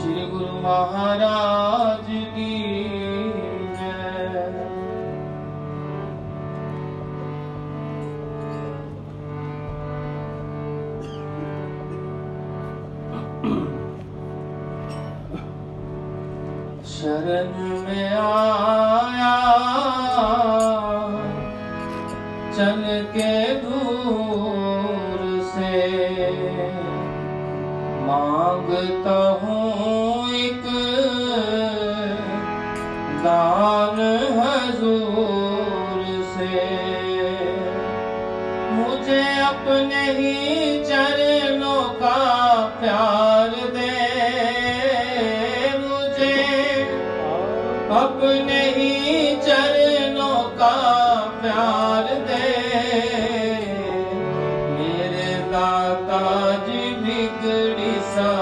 شری گرو مہاراج شرن میں آ مانگتا ہوں ایک دان حضور سے مجھے اپنے ہی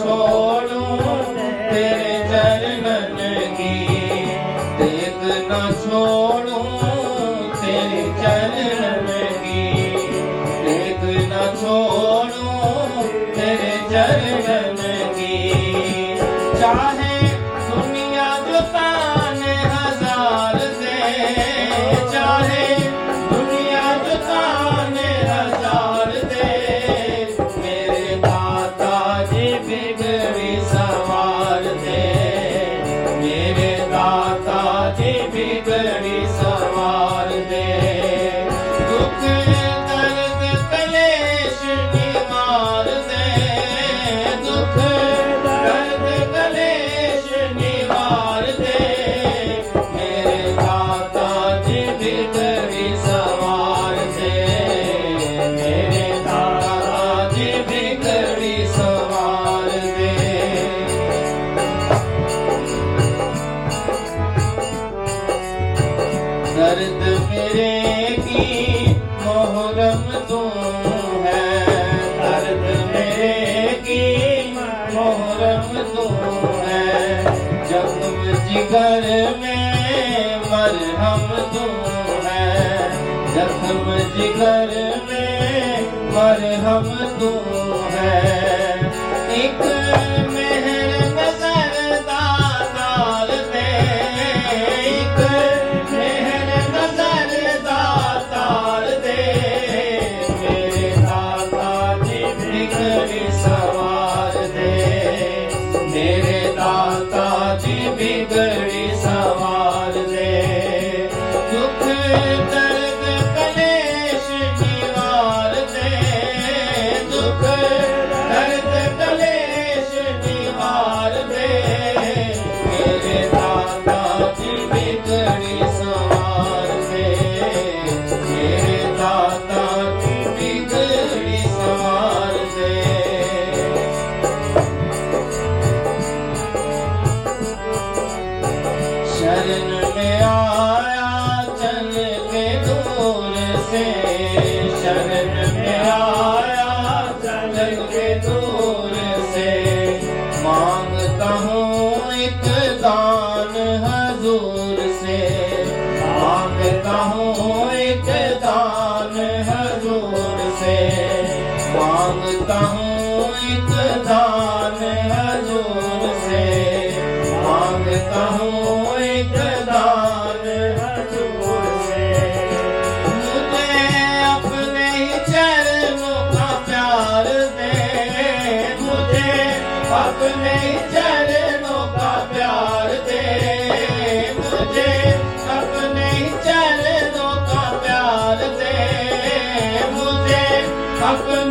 چھوڑوں تیرے چرن کی۔ دیکھ نہ چھوڑوں تیرے چرن کی۔ دیکھ نہ چھوڑوں تیرے چرن کی۔ چاہے baby. گھر میں مرہم تو ہے۔ زخم جگر میں مرہم تو ہے۔ ایک میں 마음 اپنے چرنوں کا پیار دے۔ مجھے اپنے چرنوں کا پیار دے۔ مجھے اپنے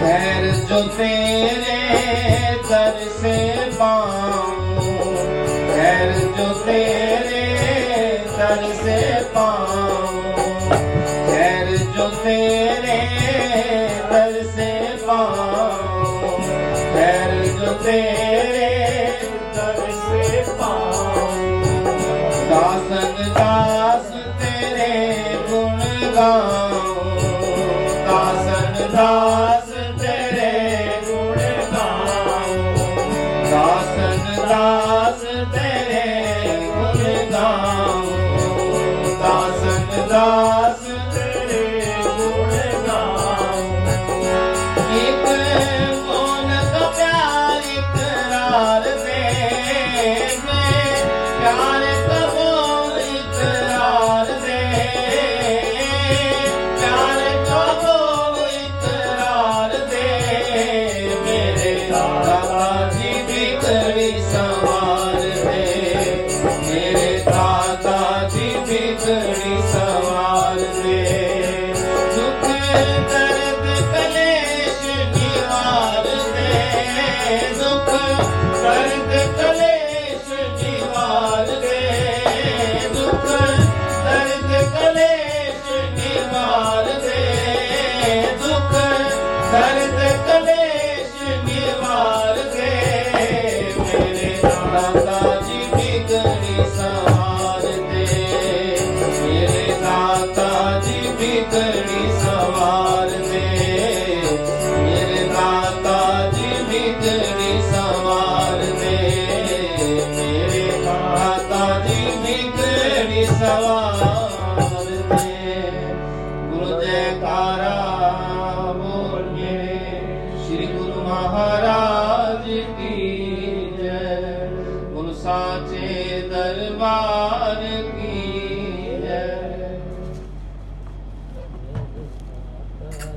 پیر جو تیرے در سے پاؤں پیر جو تیرے سے پاؤں پیر جو تیرے در سے پاؤں پیر جو تیرے سے پاؤں۔ داسن داس تیرے گن گاؤں داسن داس friends.